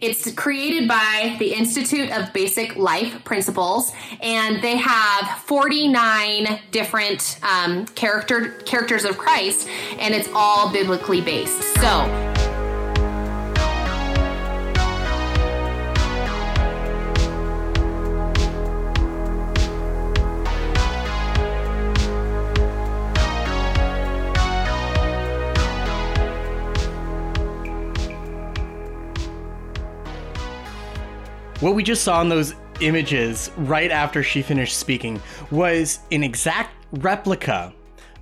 It's created by the Institute of Basic Life Principles, and they have 49 different um, character characters of Christ, and it's all biblically based. So. What we just saw in those images right after she finished speaking was an exact replica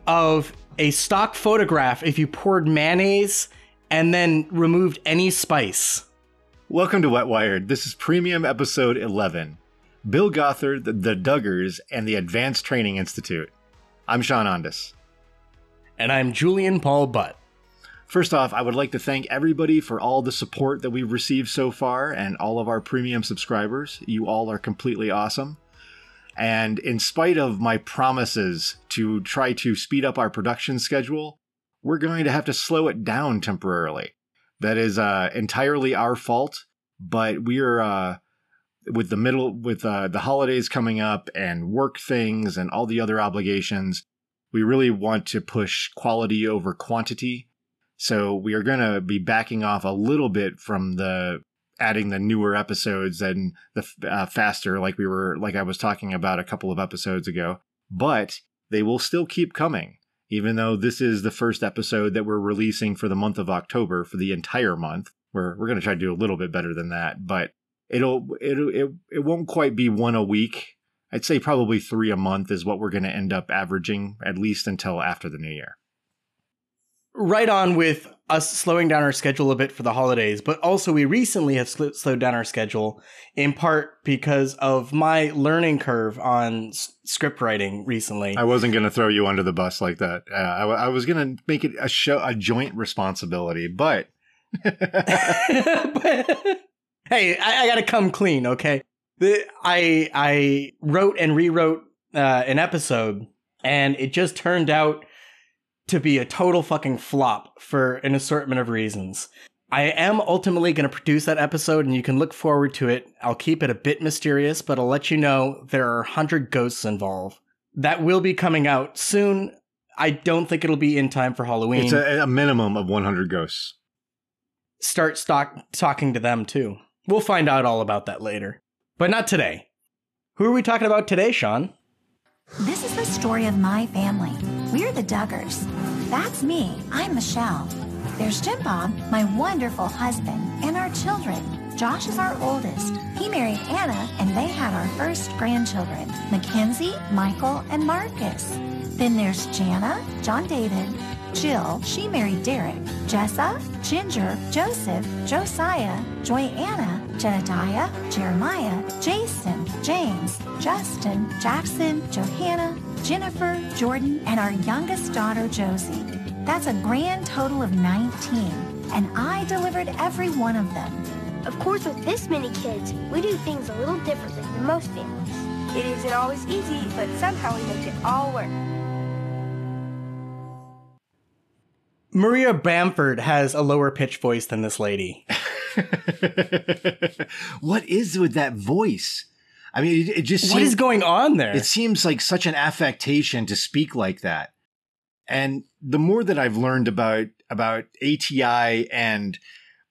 of a stock photograph if you poured mayonnaise and then removed any spice. Welcome to Wet Wired. This is premium episode 11 Bill Gothard, the, Duggars, and the Advanced Training Institute. I'm Sean Ondas. And I'm Julian Paul Butt. First off, I would like to thank everybody for all the support that we've received so far and all of our premium subscribers. You all are completely awesome. And in spite of my promises to try to speed up our production schedule, we're going to have to slow it down temporarily. That is uh, entirely our fault, but we're uh, with the middle with uh, the holidays coming up and work things and all the other obligations. We really want to push quality over quantity so we are going to be backing off a little bit from the adding the newer episodes and the uh, faster, like we were, like I was talking about a couple of episodes ago. But they will still keep coming, even though this is the first episode that we're releasing for the month of October for the entire month. We're we're going to try to do a little bit better than that, but it'll it'll it, it won't quite be one a week. I'd say probably three a month is what we're going to end up averaging at least until after the new year right on with us slowing down our schedule a bit for the holidays, but also we recently have sl- slowed down our schedule in part because of my learning curve on s- script writing recently. I wasn't going to throw you under the bus like that. Uh, I, w- I was going to make it a show, a joint responsibility, but. but hey, I, I got to come clean, okay? The, I I wrote and rewrote uh, an episode, and it just turned out to be a total fucking flop for an assortment of reasons. I am ultimately going to produce that episode and you can look forward to it. I'll keep it a bit mysterious, but I'll let you know there are 100 ghosts involved. That will be coming out soon. I don't think it'll be in time for Halloween. It's a, a minimum of 100 ghosts. Start stock, talking to them too. We'll find out all about that later. But not today. Who are we talking about today, Sean? This is the story of my family. We're the Duggars. That's me. I'm Michelle. There's Jim Bob, my wonderful husband, and our children. Josh is our oldest. He married Anna, and they had our first grandchildren Mackynzie, Michael, and Marcus. Then there's Jana, John David, Jill, she married Derick, Jessa, Jinger, Joseph, Josiah, Joy-Anna, Jedidiah, Jeremiah, Jason, James, Justin, Jackson, Johannah, Jennifer, Jordyn, and our youngest daughter, Josie. That's a grand total of 19, and I delivered every one of them. Of course, with this many kids, we do things a little differently than most families. It isn't always easy, but somehow we make it all work. Maria Bamford has a lower pitch voice than this lady. what is with that voice? I mean, it, it just what seems, is going on there? It seems like such an affectation to speak like that. And the more that I've learned about about ATI and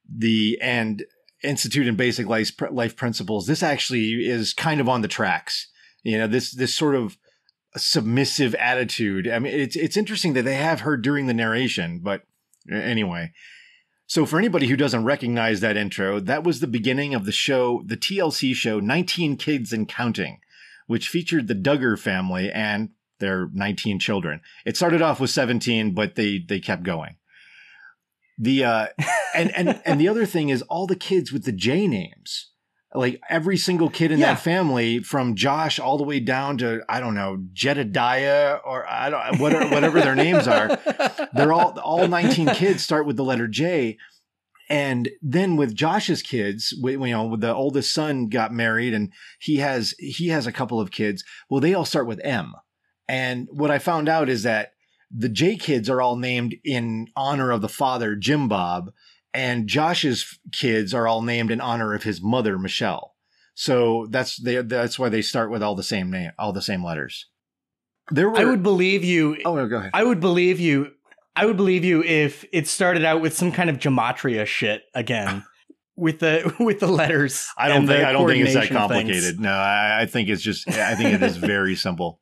the and Institute and Basic Life, Life Principles, this actually is kind of on the tracks. You know, this this sort of submissive attitude. I mean, it's it's interesting that they have her during the narration, but anyway. So for anybody who doesn't recognize that intro, that was the beginning of the show, the TLC show 19 Kids and Counting, which featured the Duggar family and their 19 children. It started off with 17, but they they kept going. The uh and and and the other thing is all the kids with the J names like every single kid in yeah. that family from Josh all the way down to I don't know Jedidiah or I don't whatever, whatever their names are. They're all all 19 kids start with the letter J. And then with Josh's kids you know the oldest son got married and he has he has a couple of kids. Well they all start with M. And what I found out is that the J kids are all named in honor of the father Jim Bob and Josh's kids are all named in honor of his mother, Michelle. So that's they, that's why they start with all the same name, all the same letters. There were. I would believe you. Oh, no, go ahead. I would believe you. I would believe you if it started out with some kind of gematria shit again. with the with the letters. I don't think I don't think it's that coordination things. complicated. No, I, I think it's just I think it is very simple.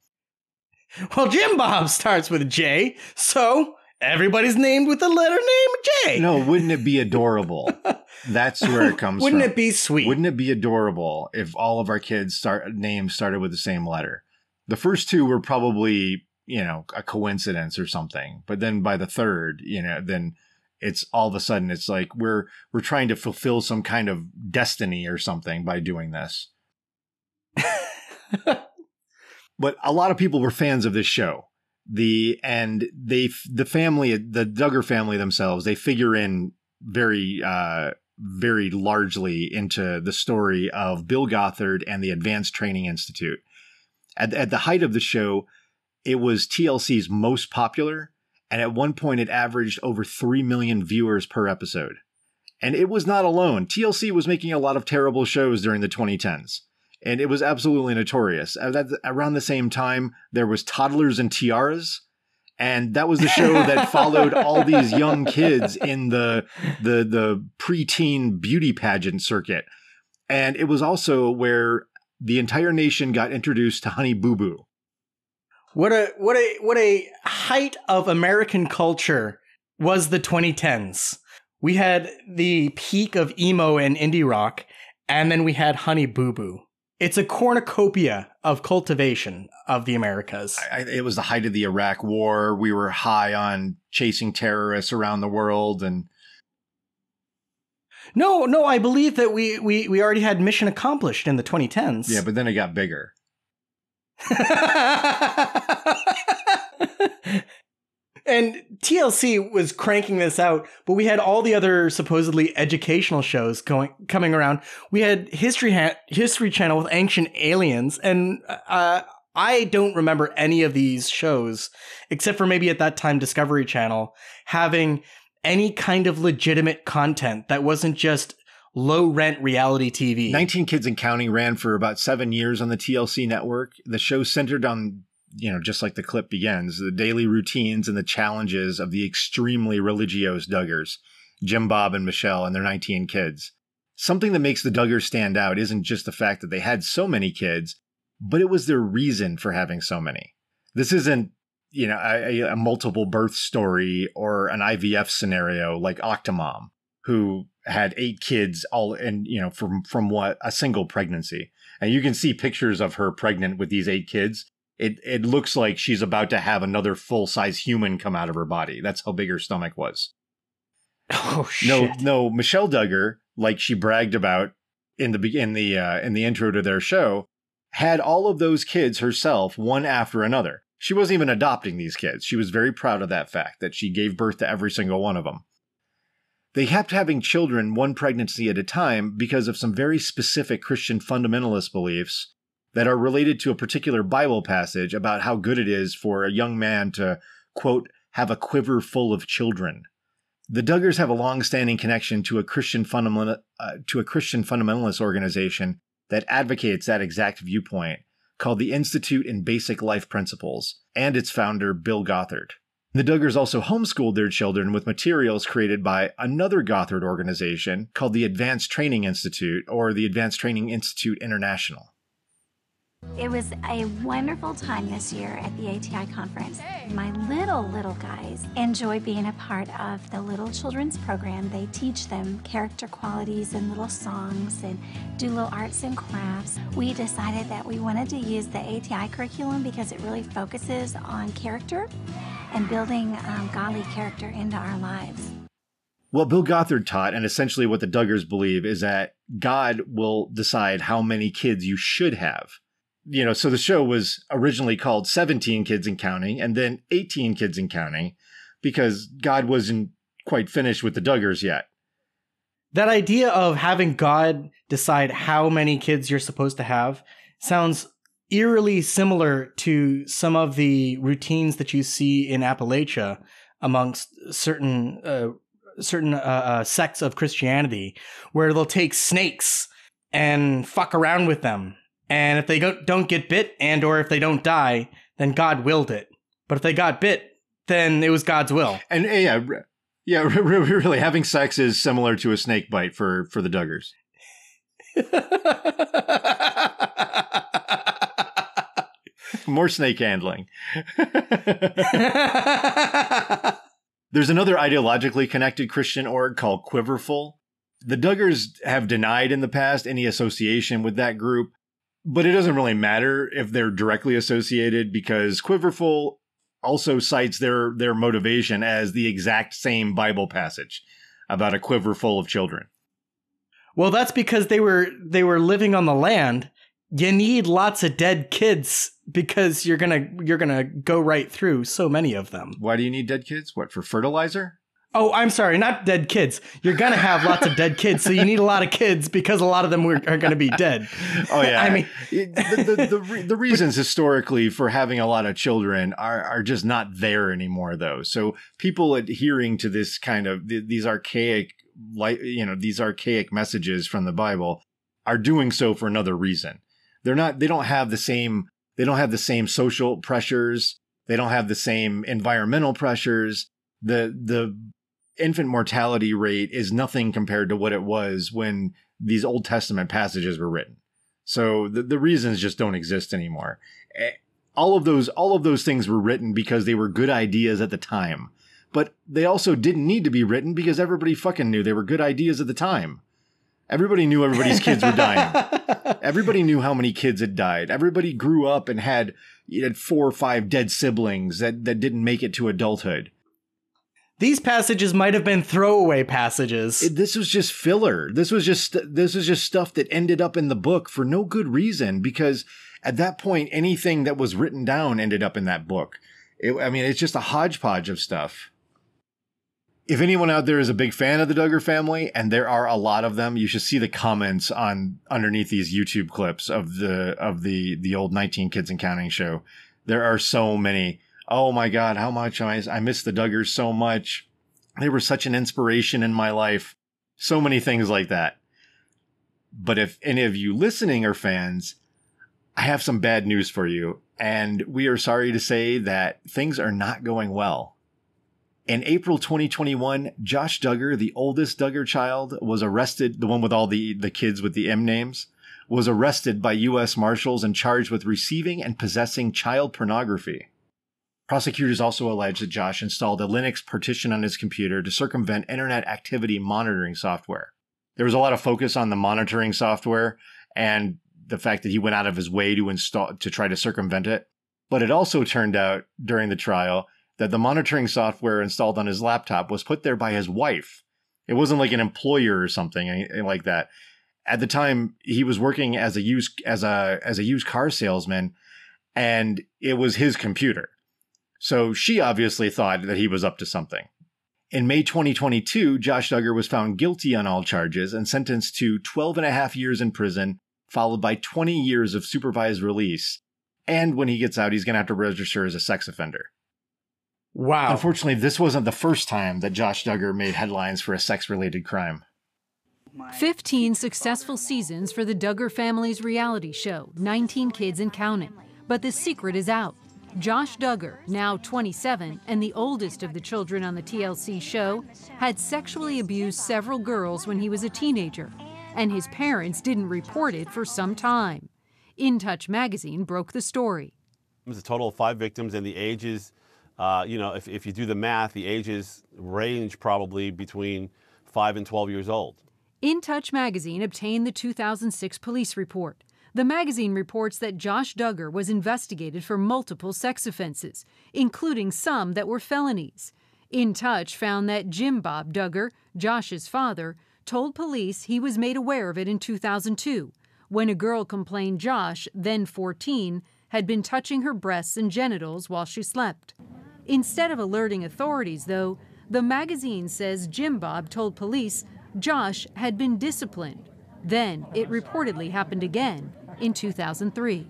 Well, Jim Bob starts with J, so everybody's named with the letter name J. No, wouldn't it be adorable? That's where it comes from. Wouldn't from. it be sweet? Wouldn't it be adorable if all of our kids start names started with the same letter? The first two were probably, you know, a coincidence or something. But then by the third, you know, then it's all of a sudden it's like we're we're trying to fulfill some kind of destiny or something by doing this. but a lot of people were fans of this show. The and they the family the Duggar family themselves they figure in very uh very largely into the story of Bill Gothard and the Advanced Training Institute. At, at the height of the show, it was TLC's most popular, and at one point it averaged over 3 million viewers per episode. And it was not alone. TLC was making a lot of terrible shows during the 2010s, and it was absolutely notorious. Uh, that- around the same time, there was Toddlers and Tiaras, and that was the show that followed all these young kids in the the the preteen beauty pageant circuit. And it was also where the entire nation got introduced to Honey Boo Boo. What a what a what a height of American culture was the 2010s. We had the peak of emo and indie rock, and then we had Honey Boo Boo. It's a cornucopia of cultivation of the Americas. I, it was the height of the Iraq War. We were high on chasing terrorists around the world, and No, no, I believe that we we we already had mission accomplished in the 2010s. yeah, but then it got bigger. and TLC was cranking this out, but we had all the other supposedly educational shows going coming around. We had History ha- History Channel with Ancient Aliens, and uh, I don't remember any of these shows except for maybe at that time Discovery Channel having any kind of legitimate content that wasn't just low rent reality TV. 19 Kids and Counting ran for about seven years on the TLC network. The show centered on, you know, just like the clip begins, the daily routines and the challenges of the extremely religious Duggars, Jim Bob and Michelle and their 19 kids. Something that makes the Duggars stand out isn't just the fact that they had so many kids, but it was their reason for having so many. This isn't, you know, a, a multiple birth story or an IVF scenario like Octomom, who had eight kids all and you know from from what a single pregnancy and you can see pictures of her pregnant with these eight kids it it looks like she's about to have another full size human come out of her body. That's how big her stomach was. Oh shit! no no michelle duggar like she bragged about in the in the uh, in the intro to their show had all of those kids herself one after another. She wasn't even adopting these kids. She was very proud of that fact that she gave birth to every single one of them they kept having children one pregnancy at a time because of some very specific Christian fundamentalist beliefs that are related to a particular Bible passage about how good it is for a young man to, quote, have a quiver full of children. The Duggars have a long-standing connection to a Christian fundamental uh, to a Christian fundamentalist organization that advocates that exact viewpoint, called the Institute in Basic Life Principles, and its founder Bill Gothard. The Duggars also homeschooled their children with materials created by another Gothard organization called the Advanced Training Institute or the Advanced Training Institute International. It was a wonderful time this year at the ATI conference. My little, little guys enjoy being a part of the little children's program. They teach them character qualities and little songs and do little arts and crafts. We decided that we wanted to use the ATI curriculum because it really focuses on character and building um, godly character into our lives. What Bill Gothard taught, and essentially what the Duggars believe, is that God will decide how many kids you should have. You know, so the show was originally called 17 Kids and Counting, and then 18 Kids and Counting, because God wasn't quite finished with the Duggars yet. that idea of having God decide how many kids you're supposed to have sounds eerily similar to some of the routines that you see in Appalachia amongst certain uh, certain uh, uh, sects of Christianity where they'll take snakes and fuck around with them, and if they go- don't get bit and or if they don't die, then God willed it. But if they got bit, then it was God's will. And uh, yeah, yeah, re- re- really, having sex is similar to a snake bite for for the Duggars. More snake handling. There's another ideologically connected Christian org called Quiverful. The Duggars have denied in the past any association with that group, but it doesn't really matter if they're directly associated because Quiverful also cites their their motivation as the exact same Bible passage about a quiver full of children. well, that's because they were they were living on the land. You need lots of dead kids because you're gonna you're gonna go right through so many of them. Why do you need dead kids? What for fertilizer? Oh, I'm sorry, not dead kids. You're gonna have lots of dead kids, so you need a lot of kids because a lot of them are gonna be dead. Oh yeah, I mean- the the, the, the reasons historically for having a lot of children are are just not there anymore, though. So people adhering to this kind of these archaic, like you know, these archaic messages from the Bible are doing so for another reason. They're not. They don't have the same. They don't have the same social pressures. They don't have the same environmental pressures. The the infant mortality rate is nothing compared to what it was when these Old Testament passages were written. So the, the reasons just don't exist anymore. Eh, All of those all of those things were written because they were good ideas at the time. But they also didn't need to be written because everybody fucking knew they were good ideas at the time. Everybody knew everybody's kids were dying. Everybody knew how many kids had died. Everybody grew up and had, you had four or five dead siblings that, that didn't make it to adulthood. These passages might have been throwaway passages. It- this was just filler. This was just this was just stuff that ended up in the book for no good reason because at that point anything that was written down ended up in that book. It, I mean, it's just a hodgepodge of stuff. If anyone out there is a big fan of the Duggar family, and there are a lot of them, you should see the comments on underneath these YouTube clips of the of the the old 19 Kids and Counting show. There are so many. Oh my God, how much I I miss the Duggars so much. They were such an inspiration in my life. So many things like that. But if any of you listening are fans, I have some bad news for you. And we are sorry to say that things are not going well. In April 2021, Josh Duggar, the oldest Duggar child, was arrested, the one with all the, the kids with the M names, was arrested by U.S. Marshals and charged with receiving and possessing child pornography. Prosecutors also allege that Josh installed a Linux partition on his computer to circumvent internet activity monitoring software. There was a lot of focus on the monitoring software and the fact that he went out of his way to install to try to circumvent it. But it also turned out during the trial that the monitoring software installed on his laptop was put there by his wife. It wasn't like an employer or something eh, eh, like that. At the time, he was working as a used as a as a used car salesman, and it was his computer. So she obviously thought that he was up to something. In May 2022, Josh Duggar was found guilty on all charges and sentenced to 12 and a half years in prison, followed by 20 years of supervised release. And when he gets out, he's going to have to register as a sex offender. wow. Unfortunately, this wasn't the first time that Josh Duggar made headlines for a sex related crime. 15 successful seasons for the Duggar family's reality show, 19 Kids and Counting. But the secret is out. Josh Duggar, now 27 and the oldest of the children on the TLC show, had sexually abused several girls when he was a teenager, and his parents didn't report it for some time. In Touch magazine broke the story. It's a total of five victims, and the ages, uh, you know, if, if you do the math, the ages range probably between 5 and 12 years old. In Touch magazine obtained the 2006 police report. The magazine reports that Josh Duggar was investigated for multiple sex offenses, including some that were felonies. In Touch found that Jim Bob Duggar, Josh's father, told police he was made aware of it in 2002 when a girl complained Josh, then 14, had been touching her breasts and genitals while she slept. Instead of alerting authorities, though, the magazine says Jim Bob told police Josh had been disciplined. Then it reportedly happened again in 2003.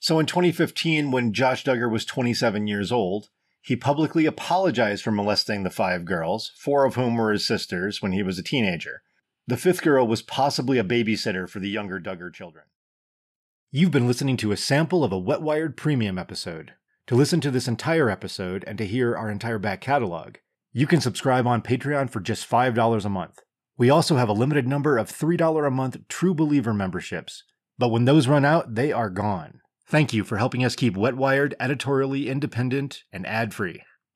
So in 2015, when Josh Duggar was 27 years old, He publicly apologized for molesting the five girls, four of whom were his sisters, when he was a teenager. The fifth girl was possibly a babysitter for the younger Duggar children. You've been listening to a sample of a Wet Wired Premium episode. To listen to this entire episode and to hear our entire back catalog, you can subscribe on Patreon for just $5 a month. We also have a limited number of $3 a month True Believer memberships, but when those run out, they are gone. Thank you for helping us keep Wet Wired editorially independent and ad free.